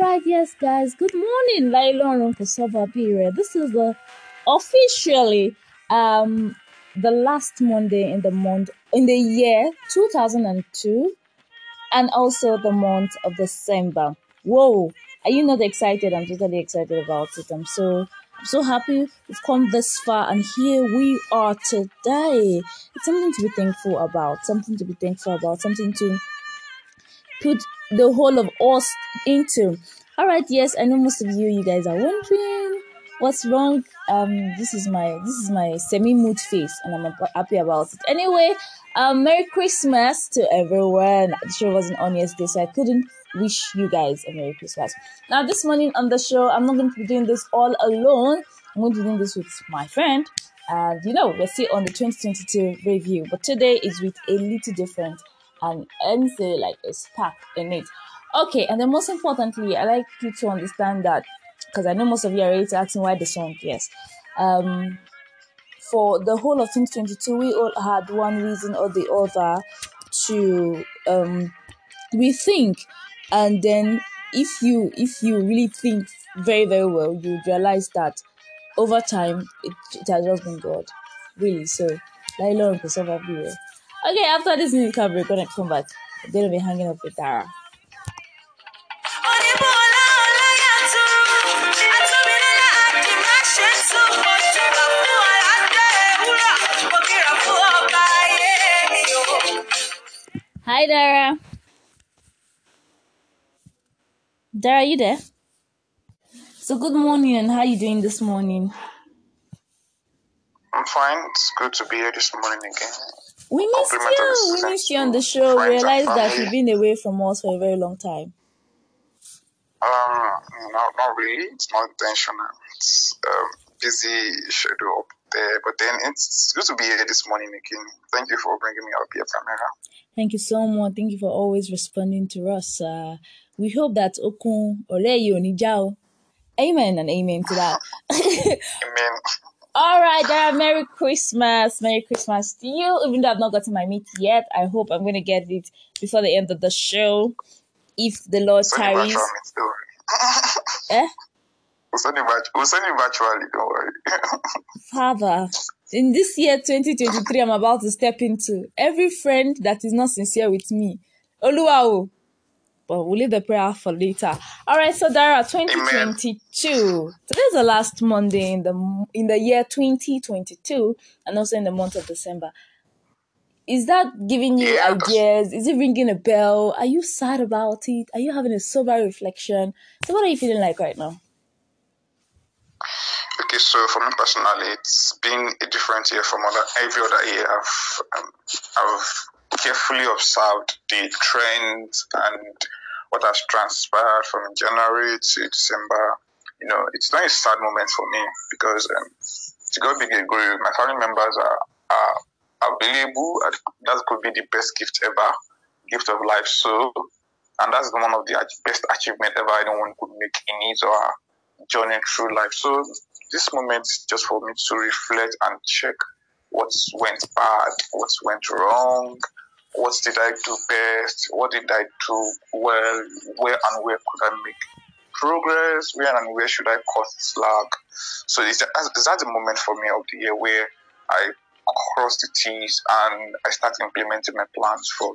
right, yes, guys. Good morning, Lailon Kosova period. This is the officially um the last Monday in the month in the year 2002 and also the month of December. Whoa, are you not excited? I'm totally excited about it. I'm so I'm so happy we've come this far and here we are today. It's something to be thankful about, something to be thankful about, something to put the whole of us into. All right, yes, I know most of you you guys are wondering what's wrong. Um, this is my this is my semi mood face, and I'm happy about it. Anyway, um, Merry Christmas to everyone. The show wasn't on yesterday, so I couldn't wish you guys a Merry Christmas. Now, this morning on the show, I'm not going to be doing this all alone. I'm going to be doing this with my friend. And you know, we're still on the 2022 review, but today is with a little different and anything like a spark in it. Okay, and then most importantly, I like you to understand that because I know most of you are already asking why the song. Yes, um, for the whole of 2022, we all had one reason or the other to um rethink, and then if you if you really think very very well, you realize that over time it, it has just been God, really. So, like Lauren Kosova everywhere. Okay, after this music cover, we're gonna come back. They're gonna be hanging up with Dara. Hi, Dara. Dara, you there? So good morning, and how are you doing this morning? I'm fine. It's good to be here this morning again. We missed you. We missed you on the show. and Realized that you've been away from us for a very long time. Um, no, not really. It's not intentional. It's um, busy schedule up there, but then it's good to be here this morning again. Thank you for bringing me up here, Pamela. Thank you so much. Thank you for always responding to us. Uh, we hope that Okun Oleyi Onijao. Amen and amen to that. Amen. All right, Dara, Merry Christmas. Merry Christmas to you. Even though I've not gotten my meat yet, I hope I'm going to get it before the end of the show. If the Lord Send you tarries. virtual meet, don't worry. Eh? We'll send you, we'll send you virtually, don't worry. Father, in this year 2023, I'm about to step into every friend that is not sincere with me. Oluwao. But we'll leave the prayer for later. All right, so Dara, 2022. Today's the last Monday in the in the year 2022, and also in the month of December. Is that giving you Yeah, ideas? Is it ringing a bell? Are you sad about it? Are you having a sober reflection? So, what are you feeling like right now? Okay, so for me personally, it's been a different year from other, every other year. I've um, I've carefully observed the trends and what has transpired from January to December. You know, it's not a sad moment for me because um, to God be the glory, my family members are, are available. and That could be the best gift ever, gift of life. So, and that's one of the best achievement ever anyone could make in his or her journey through life. So this moment is just for me to reflect and check what went bad, what went wrong, what did I do best, what did I do well, where and where could I make progress, where and where should I cut slack. So is that, is that the moment for me of the year where I cross the T's and I start implementing my plans for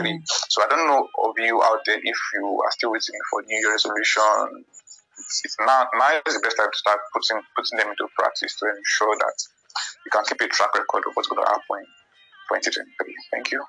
2023. Yeah. So I don't know of you out there if you are still waiting for New Year resolution. It's, it's now, now is the best time to start putting putting them into practice to ensure that you can keep a track record of what's going to happen 2023. Thank you.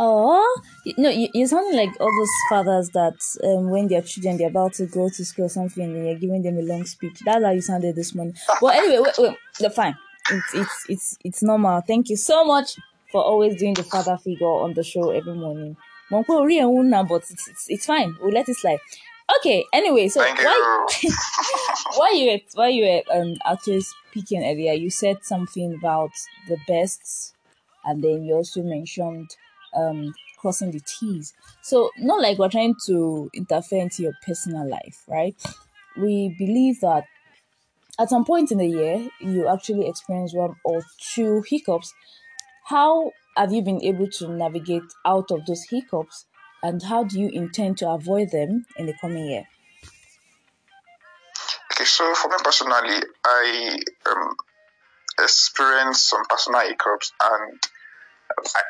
Oh, no, you, you're sounding like all those fathers that um, when their children they're about to go to school or something, and you're giving them a long speech. That's how you sounded this morning. But anyway, wait, wait, no, fine. it's it's it's it's normal. Thank you so much for always doing the father figure on the show every morning. But it's, it's, it's fine. We'll let it slide. Okay. Anyway, so Thank why you. why you were why you were um actually speaking earlier, you said something about the best, and then you also mentioned um crossing the T's. So not like we're trying to interfere into your personal life, right? We believe that at some point in the year you actually experience one or two hiccups. How have you been able to navigate out of those hiccups, and how do you intend to avoid them in the coming year? Okay, so for me personally, I um, experienced some personal hiccups, and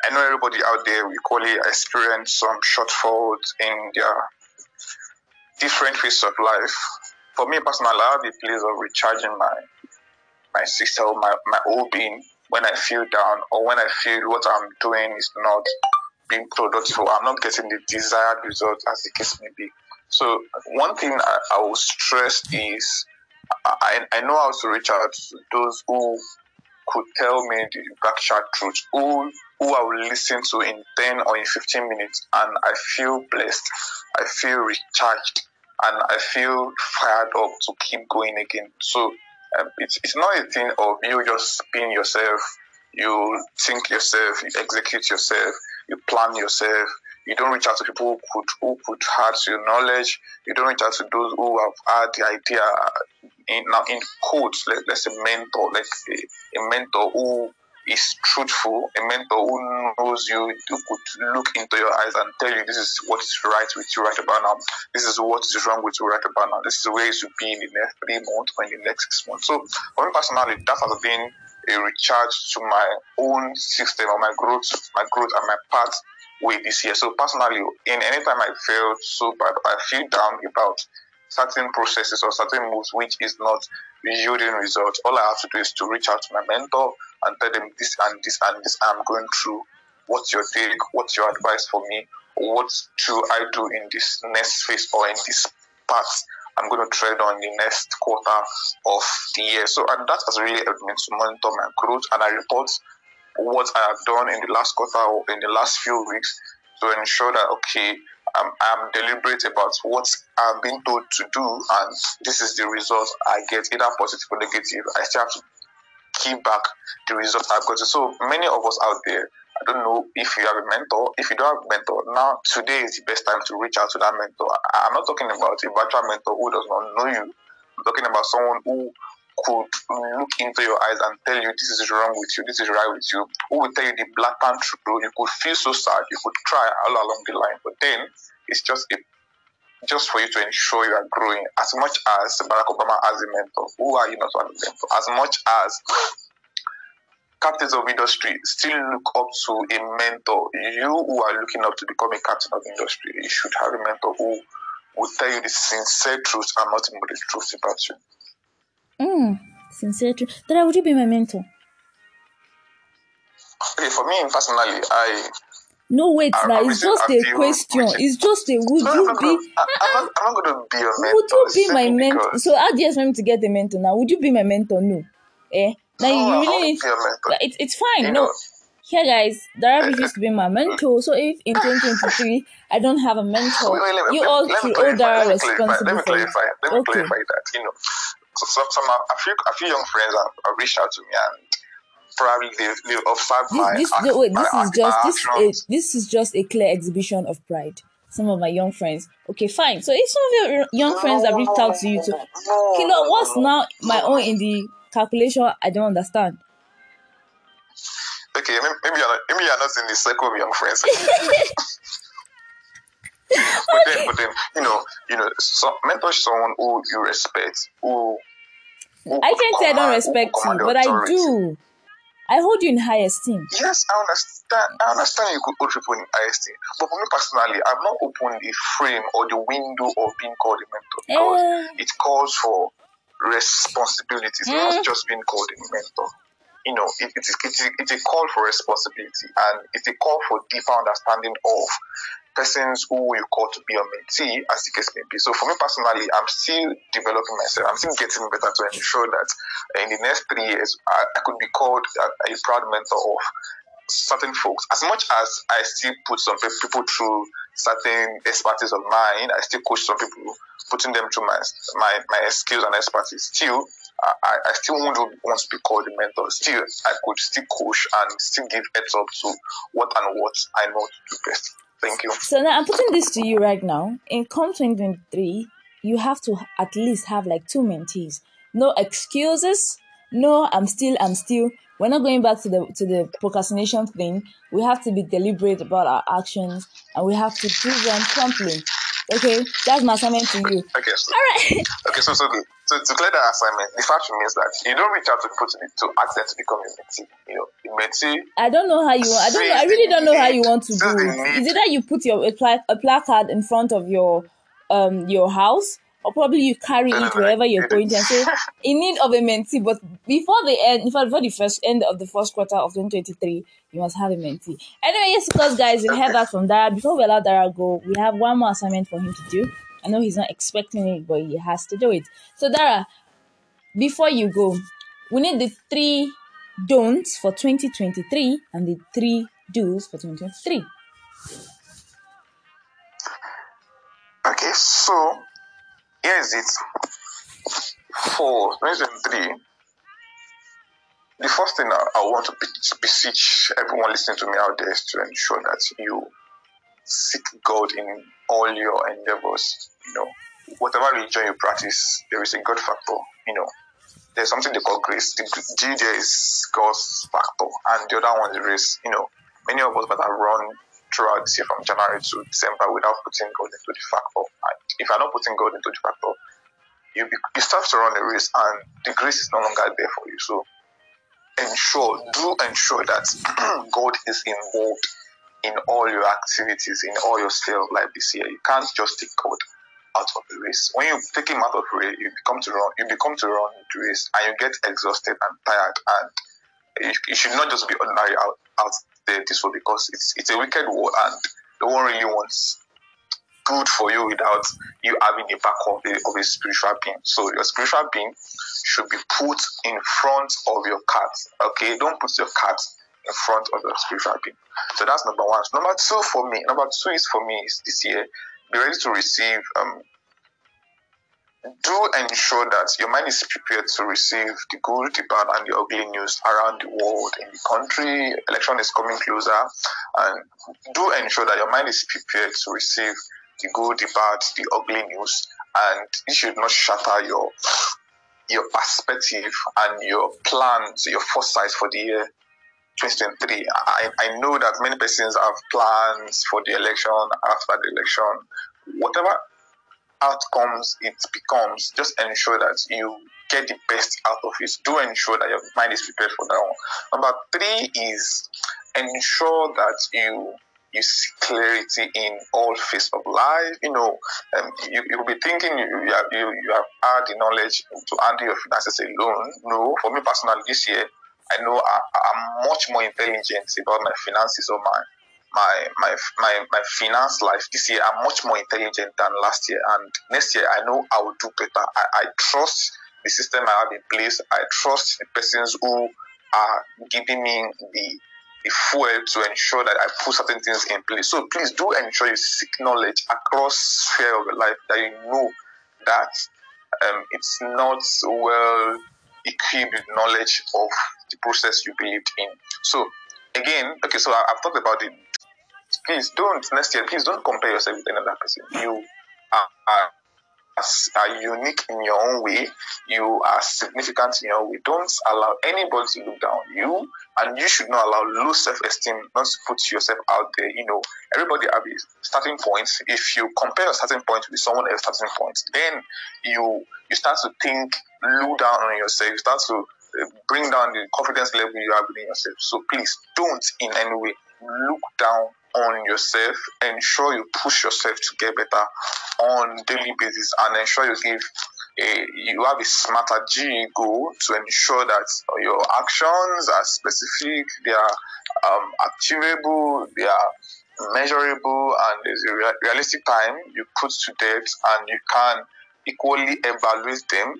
I, know everybody out there we call it experience some shortfalls in their different phases of life. For me personally, I have a place of recharging my my system, my my whole being when I feel down or when I feel what I'm doing is not being productive, I'm not getting the desired result as the case may be. So one thing I, I will stress is I, I know how to reach out to those who could tell me the actual truth, who who I will listen to in 10 or in 15 minutes, and I feel blessed, I feel recharged, and I feel fired up to keep going again. So um, it's, it's not a thing of you just being yourself, you think yourself, you execute yourself, you plan yourself. You don't reach out to people who could who could add your knowledge. You don't reach out to those who have had the idea in now in quotes, let, let's say mentor, like a, a mentor who is truthful, a mentor who knows you, who could look into your eyes and tell you this is what is right with you right about now. This is what is wrong with you right about now. This is where you should be in the next three months or in the next six months. So for me personally, that has been a recharge to my own system or my growth, my growth and my path way this year. So personally, in any time I feel so bad, I feel down about certain processes or certain moves which is not yielding results. All I have to do is to reach out to my mentor and tell them this and this and this I'm going through. What's your take? What's your advice for me? What should I do in this next phase or in this path I'm going to tread on the next quarter of the year. So, and that has really helped me to monitor my growth and I report what I have done in the last quarter or in the last few weeks to ensure that, okay, I'm, I'm deliberate about what I'm being told to do and this is the result I get, either positive or negative. I still have to keep back the result I've got. So many of us out there, I don't know if you have a mentor. If you don't have a mentor, now today is the best time to reach out to that mentor. I'm not talking about a virtual mentor who does not know you. I'm talking about someone who could um, look into your eyes and tell you this is wrong with you, this is right with you, who will tell you the black blatant truth. You could feel so sad, you could cry all along the line, but then it's just a just for you to ensure you are growing as much as Barack Obama as a mentor. Who are you not as a mentor? As much as captains of industry still look up to a mentor. You who are looking up to become a captain of industry, you should have a mentor who will tell you the sincere truth and not the truth about you. Mm, sincere. Then would you be my mentor? Okay, for me personally, I no wait I, now it's just a question. it's just a would no, you no, no, be I, am not, I'm not going to be a mentor would you be my mentor? so how do you expect me to get a mentor now? Would you be my mentor? No. Eh? Now no, you really need it's, it's fine. You no. know, here guys Dara used to be my mentor. So if in 2023 I don't have a mentor wait, wait, me, you all should hold Dara responsible let me clarify, let me okay. clarify that you know so some, some a few a few young friends have, have reached out to me and probably they've, they've observed this, my, this, act, wait, this my is just this, a, this is just a clear exhibition of pride. Some of my young friends. Okay fine. So if some of your young friends have reached out to you to no, kilo what's now my own in the calculation i don't understand. Okay maybe you're not, maybe you're not in the circle of young friends. But then but then you know you know so, mentor someone who you respect who I can't say I don't respect you, but. I do. I hold you in high esteem. Yes, I understand. I understand you could hold people in high esteem. But for me personally, I've not opened the frame or the window of being called a mentor because uh, it calls for responsibilities, uh, not just being called a mentor. You know, it, it is, it is, it's a call for responsibility and it's a call for deeper understanding of persons who you call to be your mentee, as the case may be. So for me personally, I'm still developing myself. I'm still getting better to ensure that in the next three years, I, I could be called a, a proud mentor of certain folks. As much as I still put some people through certain expertise of mine, I still coach some people, putting them through my my, my skills and expertise. Still, I, I still won't want to be called a mentor. Still, I could still coach and still give heads up to what and what I know to do best. Thank you. So now I'm putting this to you right now. In COM 2023, you have to at least have like two mentees. No excuses. No, I'm still, I'm still. We're not going back to the to the procrastination thing. We have to be deliberate about our actions and we have to do them promptly. Okay, that's my assignment to you. Okay. So, All right. Okay, so so good. So to clear that assignment, the fact remains that you don't reach out to people to, to ask them to become a mentee. You know, a mentee. I don't know how you. I don't know. I really don't know how you want to do it. Is it that you put your a, pla- a placard in front of your um your house, or probably you carry it wherever you're going to and say in need of a mentee. But before the end, before the first end of the first quarter of 2023, you must have a mentee. Anyway, yes, because guys, you heard that from Dara. Before we allow Dara go, we have one more assignment for him to do. I know he's not expecting it, but he has to do it. So, Dara, before you go, we need the three don'ts for 2023 and the three do's for 2023. Okay, so here is it. For 2023, the first thing I, I want to beseech everyone listening to me out there is to ensure that you seek God in all your endeavors. You know, whatever religion you practice, there is a God factor. You know, there's something they call grace. The G there is God's factor, and the other one is You know, many of us that have run throughout this year from January to December without putting God into the factor. And if you're not putting God into the factor, you be, you start to run a race, and the grace is no longer there for you. So ensure, do ensure that God is involved in all your activities, in all your sphere of life this year. You can't just take God out of the race. When you take him out of the race, you become to run, you become to run the race, and you get exhausted and tired. And you, you should not just be ordinary out, out this way because it's it's a wicked world, and no one really wants good for you without you having a back of a, of a spiritual being. So your spiritual being should be put in front of your cat. Okay, don't put your cat in front of your spiritual being. So that's number one. Number two for me, number two is for me is this year, be ready to receive um, do ensure that your mind is prepared to receive the good, the bad, and the ugly news around the world, in the country. Election is coming closer, and do ensure that your mind is prepared to receive the good, the bad, the ugly news, and it should not shatter your your perspective and your plans, your foresight for the year 2023. I, I know that many persons have plans for the election, after the election, whatever outcomes it becomes, just ensure that you get the best out of it. Do ensure that your mind is prepared for that one. Number three is ensure that you you see clarity in all phase of life. You know, um, you you'll be thinking you you have, you, you have had the knowledge to handle your finances alone. No, for me personally, this year I know I, I'm much more intelligent about my finances or my my my my my finance life this year i'm much more intelligent than last year and next year i know i will do better i, I trust the system i have in place i trust the persons who are giving me the the fuel to ensure that I put certain things in place. So please do ensure you seek knowledge across sphere of your life that you know that um, it's not well equipped with knowledge of the process you believed in. So again, okay, so I, have talked about it please don't next year. Please don't compare yourself with another person. You are, are, are unique in your own way. You are significant in your way. Don't allow anybody to look down you, and you should not allow low self-esteem not to put yourself out there. You know, everybody have a starting point. If you compare your starting point with someone else's starting point, then you you start to think low down on yourself. You start to uh, bring down the confidence level you have within yourself. So please don't in any way look down on yourself, ensure you push yourself to get better on daily basis, and ensure you give a, you have a smarter goal to ensure that your actions are specific, they are um, achievable, they are measurable and there's a realistic time you put to date and you can equally evaluate them.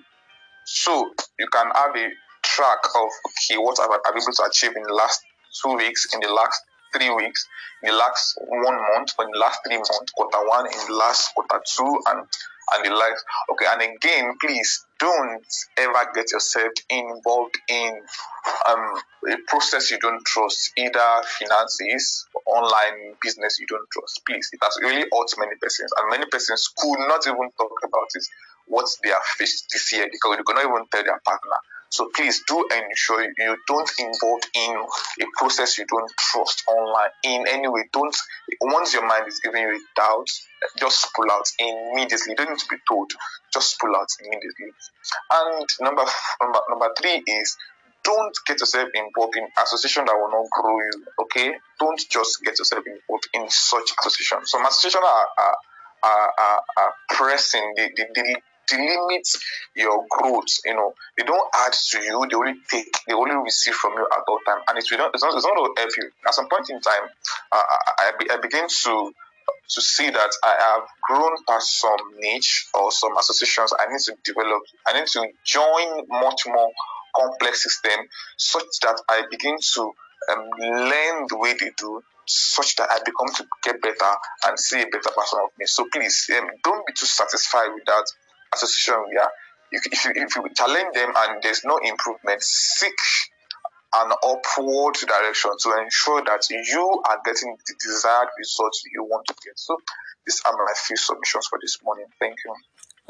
So you can have a track of okay what I've, I've able to achieve in the last two weeks in the last three weeks in the last one month or in the last three months quarter one in the last quarter two and and the likes. Okay, and again, please don't ever get yourself involved in um, a process you don't trust, either finances, online business you don't trust. Please, it has really hurt many persons, and many persons could not even talk about it, what they have faced this year, because they could not even tell their partner. So please do ensure you don't involve in a process you don't trust online in any way. Don't once your mind is giving you a doubt, just pull out immediately. Don't need to be told. Just pull out immediately. And number number, number three is don't get yourself involved in association that will not grow you. Okay, don't just get yourself involved in such association. Some associations are are, are, are, are pressing. They, they limit your growth. You know, they don't add to you; they only take, they only receive from you at all time, and it's, not, it's not, it's not going to help you. At some point in time, I, I, I begin to to see that I have grown past some niche or some associations I need to develop. I need to join much more complex system such that I begin to um, learn the way they do such that I become to get better and see a better version of me. So please um, don't be too satisfied with that association we. If, if, you, if you challenge them and there's no improvement, seek an upward direction to ensure that you are getting the desired results you want to get. So these are my few submissions for this morning. Thank you.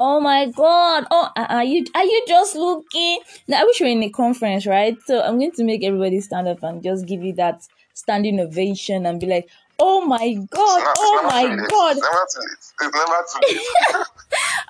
Oh my god! Oh, are you are you just looking? Now, I wish we were in a conference, right? So I'm going to make everybody stand up and just give you that standing ovation and be like, "Oh my god! oh my god!" Never too late. It's never too late.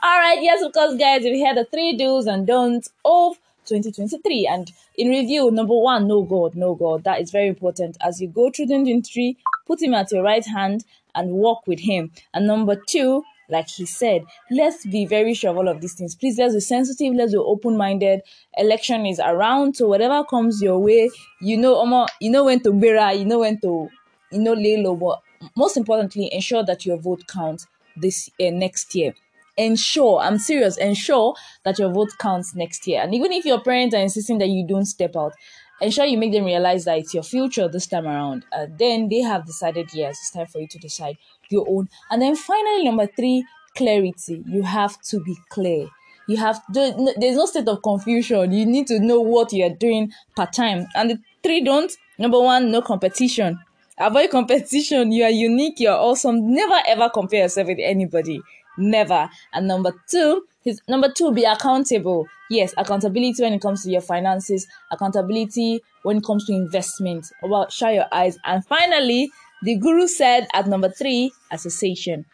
All right, yes, of course, guys, we had the three do's and don'ts of 2023. And in review, number one, no God, no God. That is very important. As you go through 2023, put him at your right hand and walk with him. And number two, like he said, let's be very sure of all of these things. Please, let's be sensitive, let's be open minded. Election is around, so whatever comes your way, you know, Omo, you know when to bera, you know when to, you know, lay low. But most importantly, ensure that your vote counts this uh, next year ensure, I'm serious, ensure that your vote counts next year. And even if your parents are insisting that you don't step out, ensure you make them realize that it's your future this time around. And then they have decided, yes, it's time for you to decide your own. And then finally, number three, clarity. You have to be clear. You have to, there's no state of confusion. You need to know what you're doing part time. And the three don't. Number one, no competition. Avoid competition. You are unique. You're awesome. Never ever compare yourself with anybody never. And number two, his number two, be accountable. Yes, accountability when it comes to your finances, accountability when it comes to investment. About shut your eyes. And finally, the guru said at number three, association.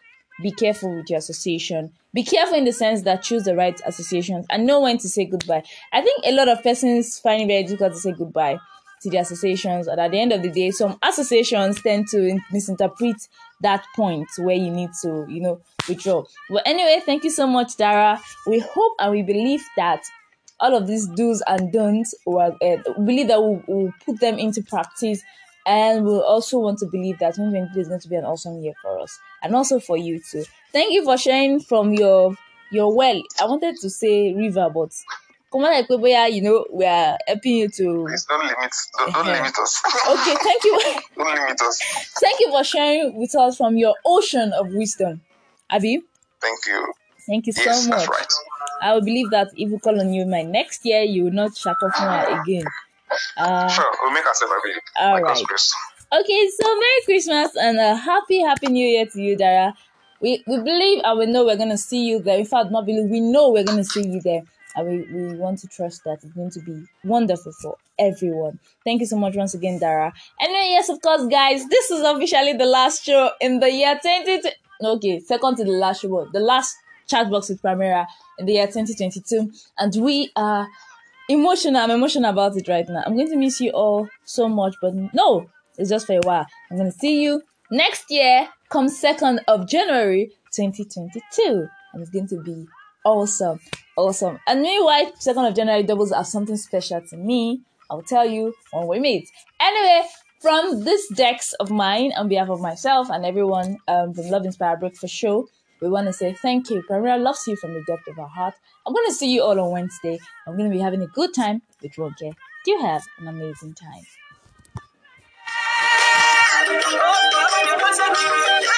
Be careful with your association. Be careful in the sense that choose the right associations and know when to say goodbye. I think a lot of persons find it very difficult to say goodbye to the associations, and at the end of the day, some associations tend to misinterpret that point where you need to, you know, withdraw. But anyway, thank you so much, Dara. We hope and we believe that all of these do's and don'ts will uh, believe that we'll, we'll, put them into practice and we'll also want to believe that 2023 is going to be an awesome year for us and also for you too. Thank you for sharing from your your well. I wanted to say river, but come on, like you know, we are helping you to. Please don't limit, don't, don't limit us. okay, thank you. don't limit us. Thank you for sharing with us from your ocean of wisdom. Abi? Thank you. Thank you so yes, much. That's right. I will believe that if we call on you my next year, you will not shut off more again. Uh, sure, we'll make ourselves available. All right. Okay, so Merry Christmas and a happy, happy New Year to you, Dara. We we believe and we know we're gonna see you there. In fact, not believe we know we're gonna see you there, and we, we want to trust that it's going to be wonderful for everyone. Thank you so much once again, Dara. Anyway, yes, of course, guys, this is officially the last show in the year 2020 okay, second to the last show, the last chat box with Primera in the year 2022. And we are emotional. I'm emotional about it right now. I'm going to miss you all so much, but no, it's just for a while. I'm going to see you next year, come 2nd of January 2022. And it's going to be awesome. Awesome. And meanwhile, 2nd of January doubles as something special to me. I'll tell you when we meet. Anyway, from this decks of mine, on behalf of myself and everyone um, from Love Inspired Inspire for Show, we want to say thank you. Primera loves you from the depth of our heart. I'm going to see you all on Wednesday. I'm going to be having a good time with Roger. Do you have an amazing time.